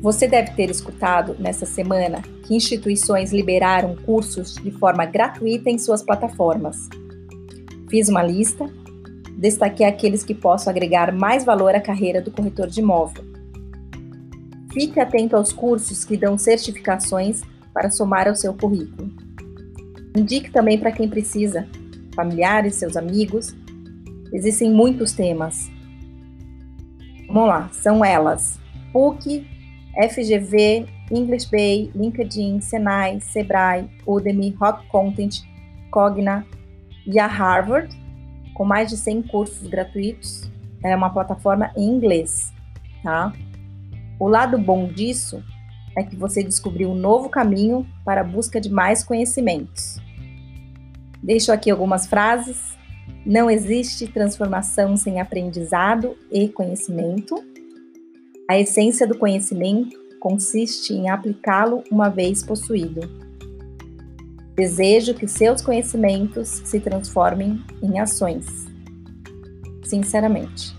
Você deve ter escutado nessa semana que instituições liberaram cursos de forma gratuita em suas plataformas. Fiz uma lista, destaquei aqueles que possam agregar mais valor à carreira do corretor de imóvel. Fique atento aos cursos que dão certificações para somar ao seu currículo. Indique também para quem precisa, familiares, seus amigos. Existem muitos temas. Vamos lá, são elas: PUC, FGV, English Bay, LinkedIn, Senai, Sebrae, Udemy, Rock Content, Cogna e a Harvard, com mais de 100 cursos gratuitos. É uma plataforma em inglês, tá? O lado bom disso é que você descobriu um novo caminho para a busca de mais conhecimentos. Deixo aqui algumas frases. Não existe transformação sem aprendizado e conhecimento. A essência do conhecimento consiste em aplicá-lo uma vez possuído. Desejo que seus conhecimentos se transformem em ações. Sinceramente.